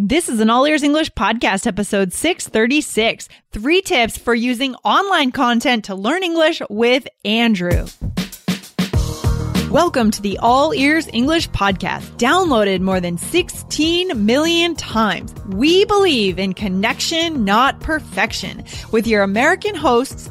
This is an All Ears English podcast, episode 636 Three Tips for Using Online Content to Learn English with Andrew. Welcome to the All Ears English podcast, downloaded more than 16 million times. We believe in connection, not perfection, with your American hosts,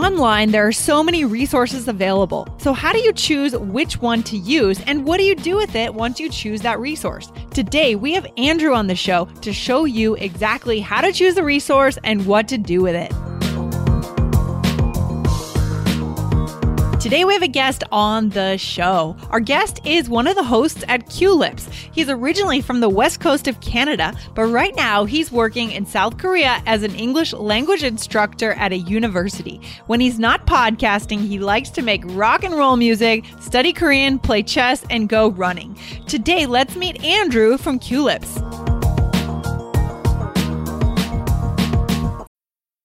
Online, there are so many resources available. So, how do you choose which one to use and what do you do with it once you choose that resource? Today, we have Andrew on the show to show you exactly how to choose a resource and what to do with it. Today we have a guest on the show. Our guest is one of the hosts at Culips. He's originally from the west coast of Canada, but right now he's working in South Korea as an English language instructor at a university. When he's not podcasting, he likes to make rock and roll music, study Korean, play chess, and go running. Today, let's meet Andrew from Culips.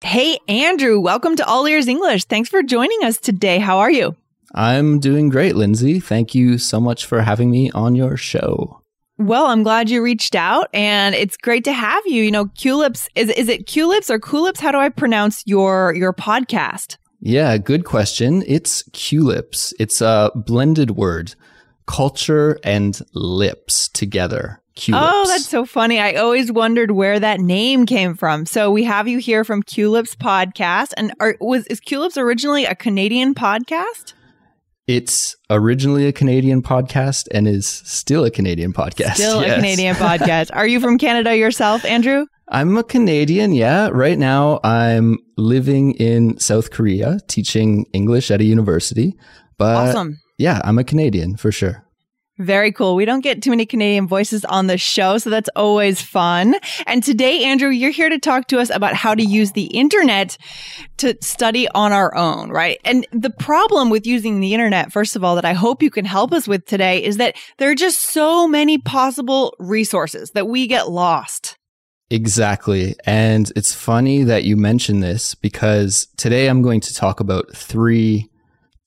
Hey, Andrew, welcome to All Ears English. Thanks for joining us today. How are you? I'm doing great, Lindsay. Thank you so much for having me on your show. Well, I'm glad you reached out and it's great to have you. You know, Culips is is it Culips or Culips? How do I pronounce your your podcast? Yeah, good question. It's Culips. It's a blended word. Culture and lips together. Culips. Oh, that's so funny. I always wondered where that name came from. So we have you here from Culips podcast. And are, was is Culips originally a Canadian podcast? It's originally a Canadian podcast and is still a Canadian podcast. Still yes. a Canadian podcast. Are you from Canada yourself, Andrew? I'm a Canadian, yeah. Right now, I'm living in South Korea, teaching English at a university. But awesome. Yeah, I'm a Canadian for sure. Very cool. We don't get too many Canadian voices on the show, so that's always fun. And today, Andrew, you're here to talk to us about how to use the internet to study on our own, right? And the problem with using the internet, first of all, that I hope you can help us with today is that there are just so many possible resources that we get lost. Exactly. And it's funny that you mention this because today I'm going to talk about three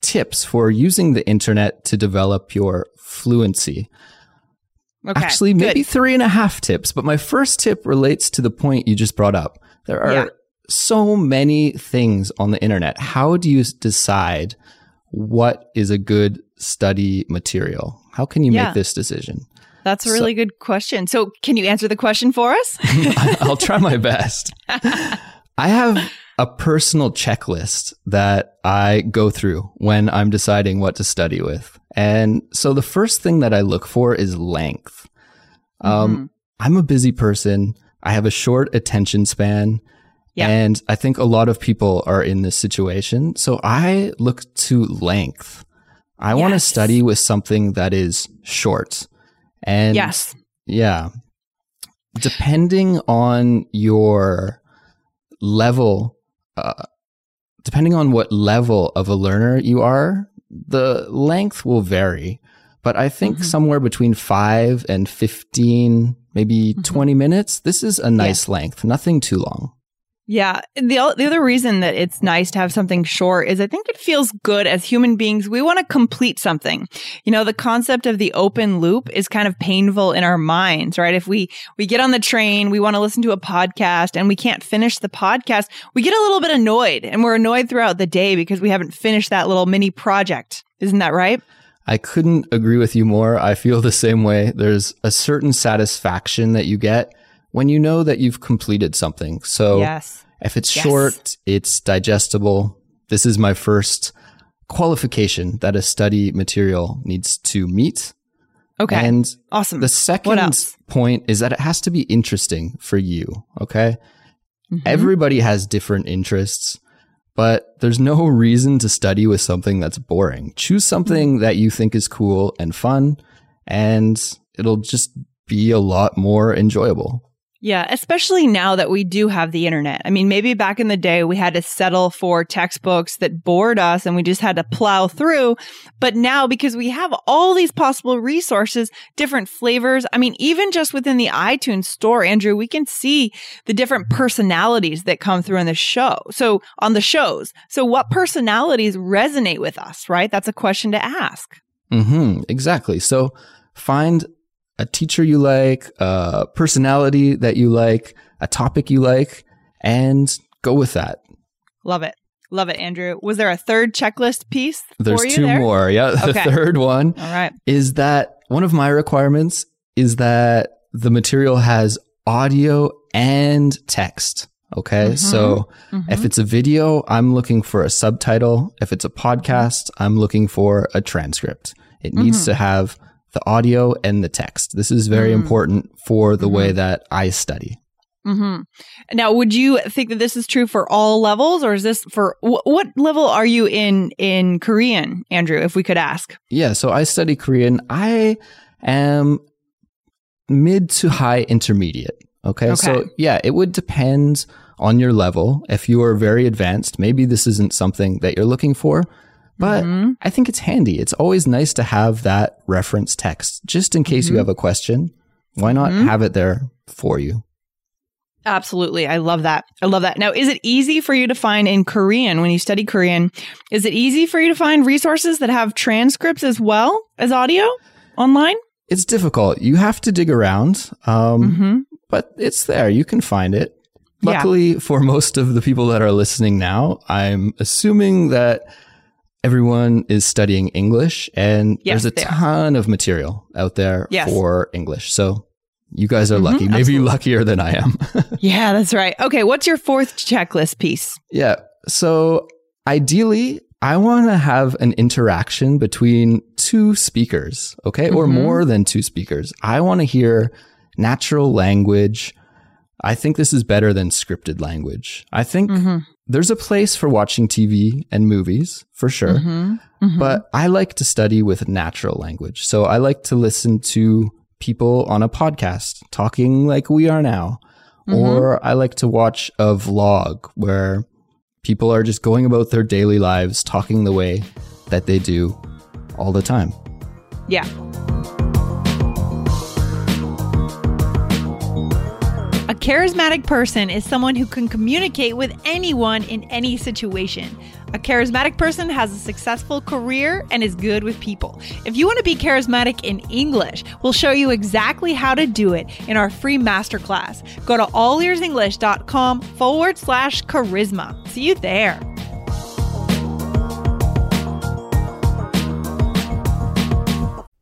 tips for using the internet to develop your fluency. Okay, Actually, maybe good. three and a half tips, but my first tip relates to the point you just brought up. There are yeah. so many things on the internet. How do you decide what is a good study material? How can you yeah. make this decision? That's a really so, good question. So, can you answer the question for us? I'll try my best. I have a personal checklist that I go through when I'm deciding what to study with. And so the first thing that I look for is length. Um, mm-hmm. I'm a busy person. I have a short attention span. Yeah. And I think a lot of people are in this situation. So I look to length. I yes. want to study with something that is short. And yes. Yeah. Depending on your level, uh, depending on what level of a learner you are, the length will vary, but I think mm-hmm. somewhere between five and 15, maybe mm-hmm. 20 minutes. This is a nice yeah. length, nothing too long. Yeah. The, the other reason that it's nice to have something short is I think it feels good as human beings. We want to complete something. You know, the concept of the open loop is kind of painful in our minds, right? If we, we get on the train, we want to listen to a podcast and we can't finish the podcast, we get a little bit annoyed and we're annoyed throughout the day because we haven't finished that little mini project. Isn't that right? I couldn't agree with you more. I feel the same way. There's a certain satisfaction that you get when you know that you've completed something. So yes. if it's Yes. short, it's digestible. This is my first qualification that a study material needs to meet. Okay. And awesome. the second point is that it has to be interesting for you. Okay. Mhm. Everybody has different interests, but there's no reason to study with something that's boring. Choose something that you think is cool and fun, and it'll just be a lot more enjoyable. Yeah, especially now that we do have the internet. I mean, maybe back in the day we had to settle for textbooks that bored us and we just had to plow through. But now because we have all these possible resources, different flavors. I mean, even just within the iTunes store, Andrew, we can see the different personalities that come through in the show. So on the shows. So what personalities resonate with us, right? That's a question to ask. Mm-hmm. exactly. So find a teacher you like, a personality that you like, a topic you like, and go with that. Love it. Love it, Andrew. Was there a third checklist piece There's for you two there? more. Yeah. The Okay. third one All right. is that one of my requirements is that the material has audio and text. Okay. Mhm. So Mhm. if it's a video, I'm looking for a subtitle. If it's a podcast, I'm looking for a transcript. It needs Mhm. to have the audio and the text. This is very Mm. important for the way Mhm. that I study. hmm Now, would you think that this is true for all levels, or is this for wh- what level are you in in Korean, Andrew? If we could ask. Yeah. So I study Korean. I am mid to high intermediate. Okay? Okay. So yeah, it would depend on your level. If you are very advanced, maybe this isn't something that you're looking for, but Mhm. I think it's handy. It's always nice to have that reference text just in case Mhm. you have a question. Why not Mhm. have it there for you? Absolutely, I love that. I love that. Now, is it easy for you to find in Korean when you study Korean? Is it easy for you to find resources that have transcripts as well as audio online? It's difficult. You have to dig around, um, hmm but it's there. You can find it. Yeah. Luckily, for most of the people that are listening now, I'm assuming that everyone is studying English and Yes, there's a they are. ton of material out there Yes. for English. So you guys are Mhm, lucky, maybe absolutely. luckier than I am. Yeah, that's right. Okay, what's your fourth checklist piece? yeah. So ideally, I want to have an interaction between two speakers, okay, or Mhm. more than two speakers. I want to hear natural language. I think this is better than scripted language. I think Mm-hmm. There's a place for watching TV and movies for sure, Mm-hmm. but I like to study with natural language. So I like to listen to people on a podcast talking like we are now, Mhm. or I like to watch a vlog where people are just going about their daily lives talking the way that they do all the time. Yeah. Charismatic person is someone who can communicate with anyone in any situation. A charismatic person has a successful career and is good with people. If you want to be charismatic in English, we'll show you exactly how to do it in our free masterclass. Go to allearsenglish.com forward slash charisma. See you there.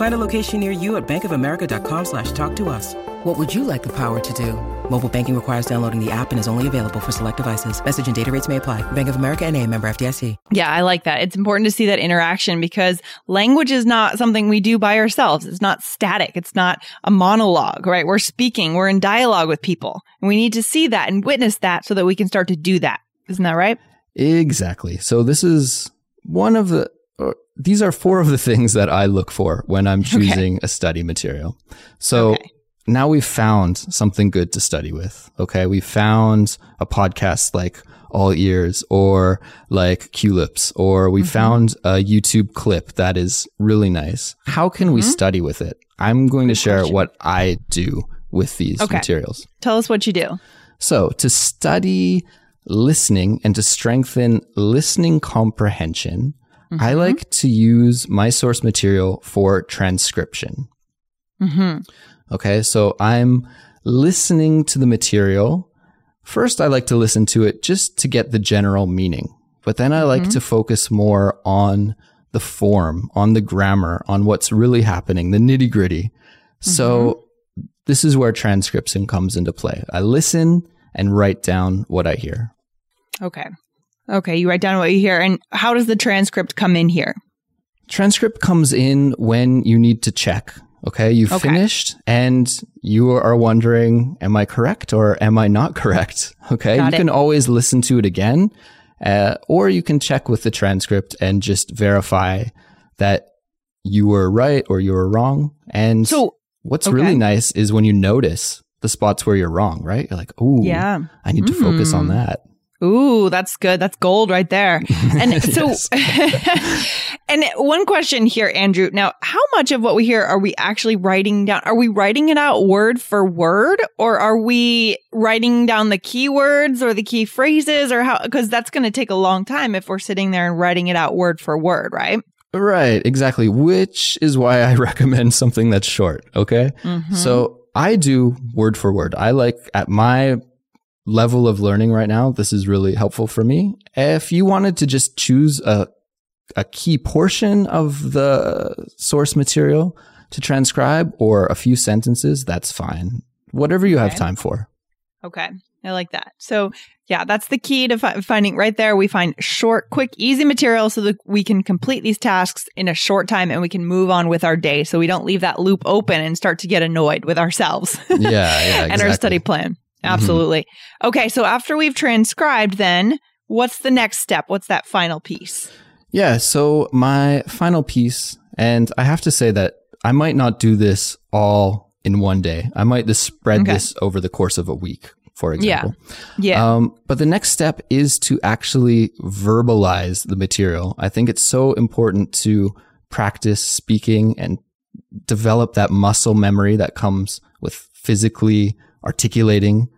Find a location near you at bankofamerica.com slash talk to us. What would you like the power to do? Mobile banking requires downloading the app and is only available for select devices. Message and data rates may apply. Bank of America and a member FDIC. Yeah, I like that. It's important to see that interaction because language is not something we do by ourselves. It's not static. It's not a monologue, right? We're speaking, we're in dialogue with people. And we need to see that and witness that so that we can start to do that. Isn't that right? Exactly. So this is one of the or these are four of the things that I look for when I'm choosing a study material. So Okay. now we've found something good to study with. Okay. We found a podcast like All Ears or like Culips, or we mm-hmm. found a YouTube clip that is really nice. How can we mm-hmm. study with it? I'm going to share what I do with these Okay. materials. Tell us what you do. So, to study listening and to strengthen listening comprehension, Mm-hmm. I like to use my source material for transcription. Mm-hmm. Okay, so I'm listening to the material. First, I like to listen to it just to get the general meaning, but then I like mm-hmm. to focus more on the form, on the grammar, on what's really happening, the nitty gritty. So mm-hmm. this is where transcription comes into play. I listen and write down what I hear. Okay. Okay, you write down what you hear. And how does the transcript come in here? Transcript comes in when you need to check. Okay, you've okay. finished and you are wondering, am I correct or am I not correct? Okay, Got you it. can always listen to it again, uh, or you can check with the transcript and just verify that you were right or you were wrong. And so, what's okay. really nice is when you notice the spots where you're wrong, right? You're like, oh, yeah, I need to mm. focus on hmm. that. Ooh, that's good. That's gold right there. And so, and one question here, Andrew. Now, how much of what we hear are we actually writing down? Are we writing it out word for word or are we writing down the keywords or the key phrases or how? Because that's going to take a long time if we're sitting there and writing it out word for word, right? Right, exactly. Which is why I recommend something that's short. Okay. Mm-hmm. So I do word for word. I like at my level of learning right now, this is really helpful for me. If you wanted to just choose a, a key portion of the source material to transcribe or a few sentences, that's fine. Whatever you okay. have time for. Okay. I like that. So, yeah, that's the key to fi- finding right there. We find short, quick, easy material so that we can complete these tasks in a short time and we can move on with our day. So we don't leave that loop open and start to get annoyed with ourselves. Yeah, yeah, exactly. and our study plan. Mm-hmm. Absolutely. Mm-hmm. Okay. So after we've transcribed, then what's the next step? What's that final piece? Yeah. So my final piece, and I have to say that I might not do this all in one day. I might just spread okay. this over the course of a week, for example. Yeah. Yeah. Um, but the next step is to actually verbalize the material. I think it's so important to practice speaking and develop that muscle memory that comes with physically articulating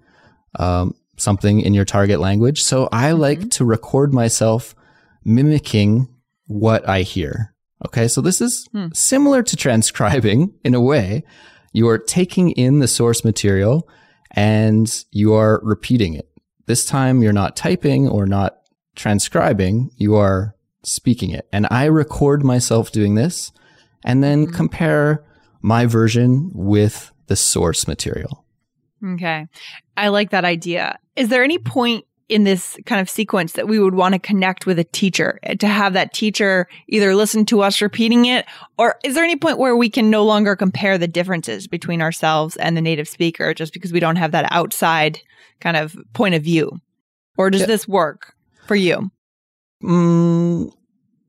um, something in your target language. So I mm-hmm. like to record myself mimicking what I hear. Okay. So this is hmm. similar to transcribing in a way. You are taking in the source material and you are repeating it. This time you're not typing or not transcribing. You are speaking it. And I record myself doing this and then mm-hmm. compare my version with the source material. Okay. I like that idea. Is there any point in this kind of sequence that we would want to connect with a teacher eh, to have that teacher either listen to us repeating it or is there any point where we can no longer compare the differences between ourselves and the native speaker just because we don't have that outside kind of point of view? Or does yeah. this work for you? Mm,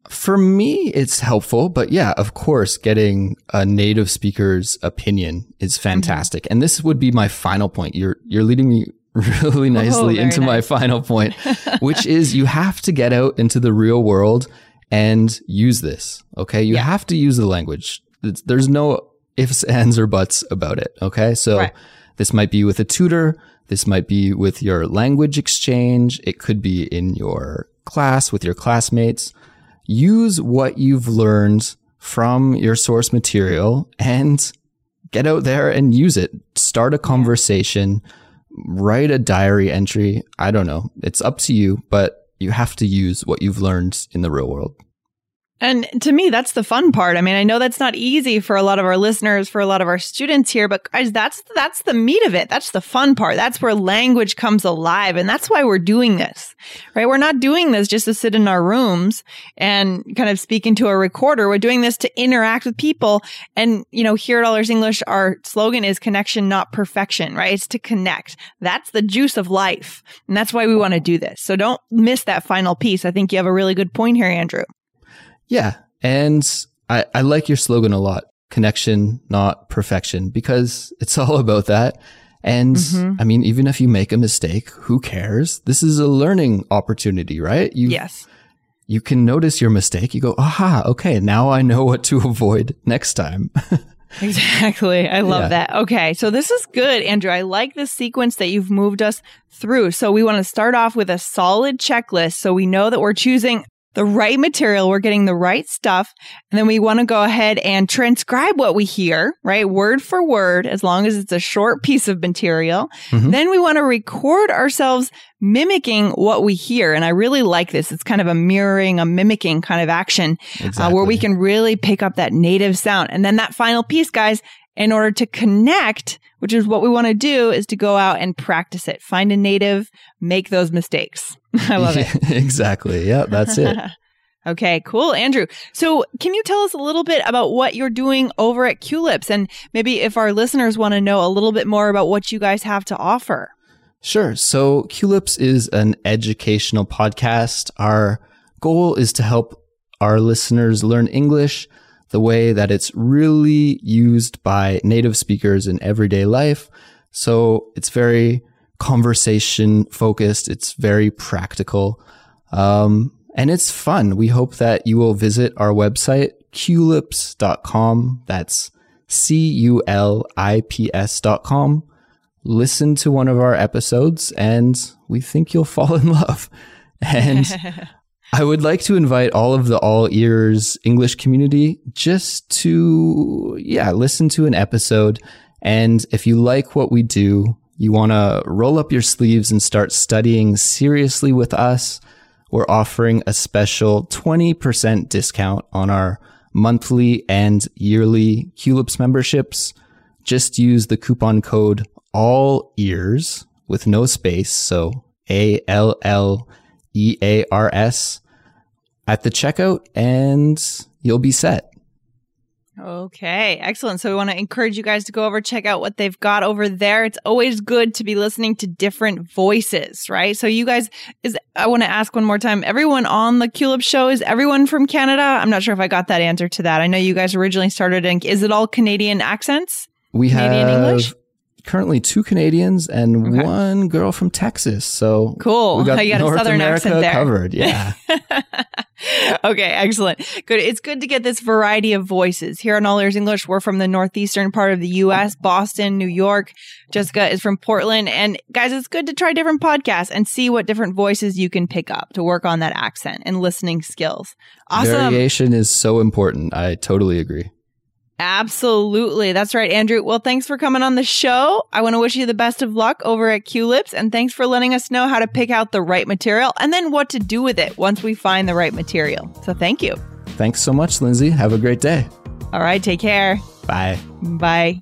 for me, it's helpful, but yeah, of course, getting a native speaker's opinion is mm-hmm. fantastic. Mm-hmm. And this would be my final point. You're you're leading me really oh, nicely oh, into nice. my final point, which is you have to get out into the real world and use this. Okay, you yeah. have to use the language. There's no ifs, ands, or buts about it. Okay, so right. this might be with a tutor. This might be with your language exchange. It could be in your class with your classmates use what you've learned from your source material and get out there and use it. Start a conversation, write a diary entry. I don't know. It's up to you, but you have to use what you've learned in the real world. And to me, that's the fun part. I mean, I know that's not easy for a lot of our listeners, for a lot of our students here, but guys, that's that's the meat of it. That's the fun part. That's where language comes alive, and that's why we're doing this, right? We're not doing this just to sit in our rooms and kind of speak into a recorder. We're doing this to interact with people. And you know, here at All Ears English, our slogan is connection, not perfection, right? It's to connect. That's the juice of life, and that's why we want to do this. So don't miss that final piece. I think you have a really good point here, Andrew. Yeah. And I, I like your slogan a lot connection, not perfection, because it's all about that. And mm-hmm. I mean, even if you make a mistake, who cares? This is a learning opportunity, right? You, yes. You can notice your mistake. You go, aha, okay, now I know what to avoid next time. exactly. I love yeah. that. Okay. So this is good, Andrew. I like the sequence that you've moved us through. So we want to start off with a solid checklist. So we know that we're choosing the right material. We're getting the right stuff. And then we want to go ahead and transcribe what we hear, right? Word for word, as long as it's a short piece of material. Mm-hmm. Then we want to record ourselves mimicking what we hear. And I really like this. It's kind of a mirroring, a mimicking kind of action exactly. uh, where we can really pick up that native sound. And then that final piece, guys, in order to connect, which is what we want to do, is to go out and practice it. Find a native, make those mistakes. I love it. exactly. Yeah, that's it. okay, cool. Andrew. So, can you tell us a little bit about what you're doing over at Culips and maybe if our listeners want to know a little bit more about what you guys have to offer? Sure. So, Culips is an educational podcast. Our goal is to help our listeners learn English the way that it's really used by native speakers in everyday life. So it's very conversation focused. It's very practical. Um, and it's fun. We hope that you will visit our website, culips.com. That's C-U-L-I-P-S.com. Listen to one of our episodes and we think you'll fall in love. And I would like to invite all of the all ears English community just to, yeah, listen to an episode. And if you like what we do, you want to roll up your sleeves and start studying seriously with us, we're offering a special 20% discount on our monthly and yearly Culips memberships. Just use the coupon code all ears with no space. So A L L E A R S at the checkout and you'll be set. Okay, excellent. So we want to encourage you guys to go over check out what they've got over there. It's always good to be listening to different voices, right? So you guys is I want to ask one more time. Everyone on the Culip show is everyone from Canada? I'm not sure if I got that answer to that. I know you guys originally started in is it all Canadian accents? We Canadian have English? currently two Canadians and okay. one girl from Texas. So cool. We got, you got North a southern America accent there. covered. Yeah. okay, excellent. Good. It's good to get this variety of voices. Here on All Ears English, we're from the northeastern part of the US, Boston, New York. Jessica is from Portland. And guys, it's good to try different podcasts and see what different voices you can pick up to work on that accent and listening skills. Awesome. Variation is so important. I totally agree. Absolutely. That's right, Andrew. Well, thanks for coming on the show. I want to wish you the best of luck over at Culips and thanks for letting us know how to pick out the right material and then what to do with it once we find the right material. So thank you. Thanks so much, Lindsay. Have a great day. All right. Take care. Bye. Bye.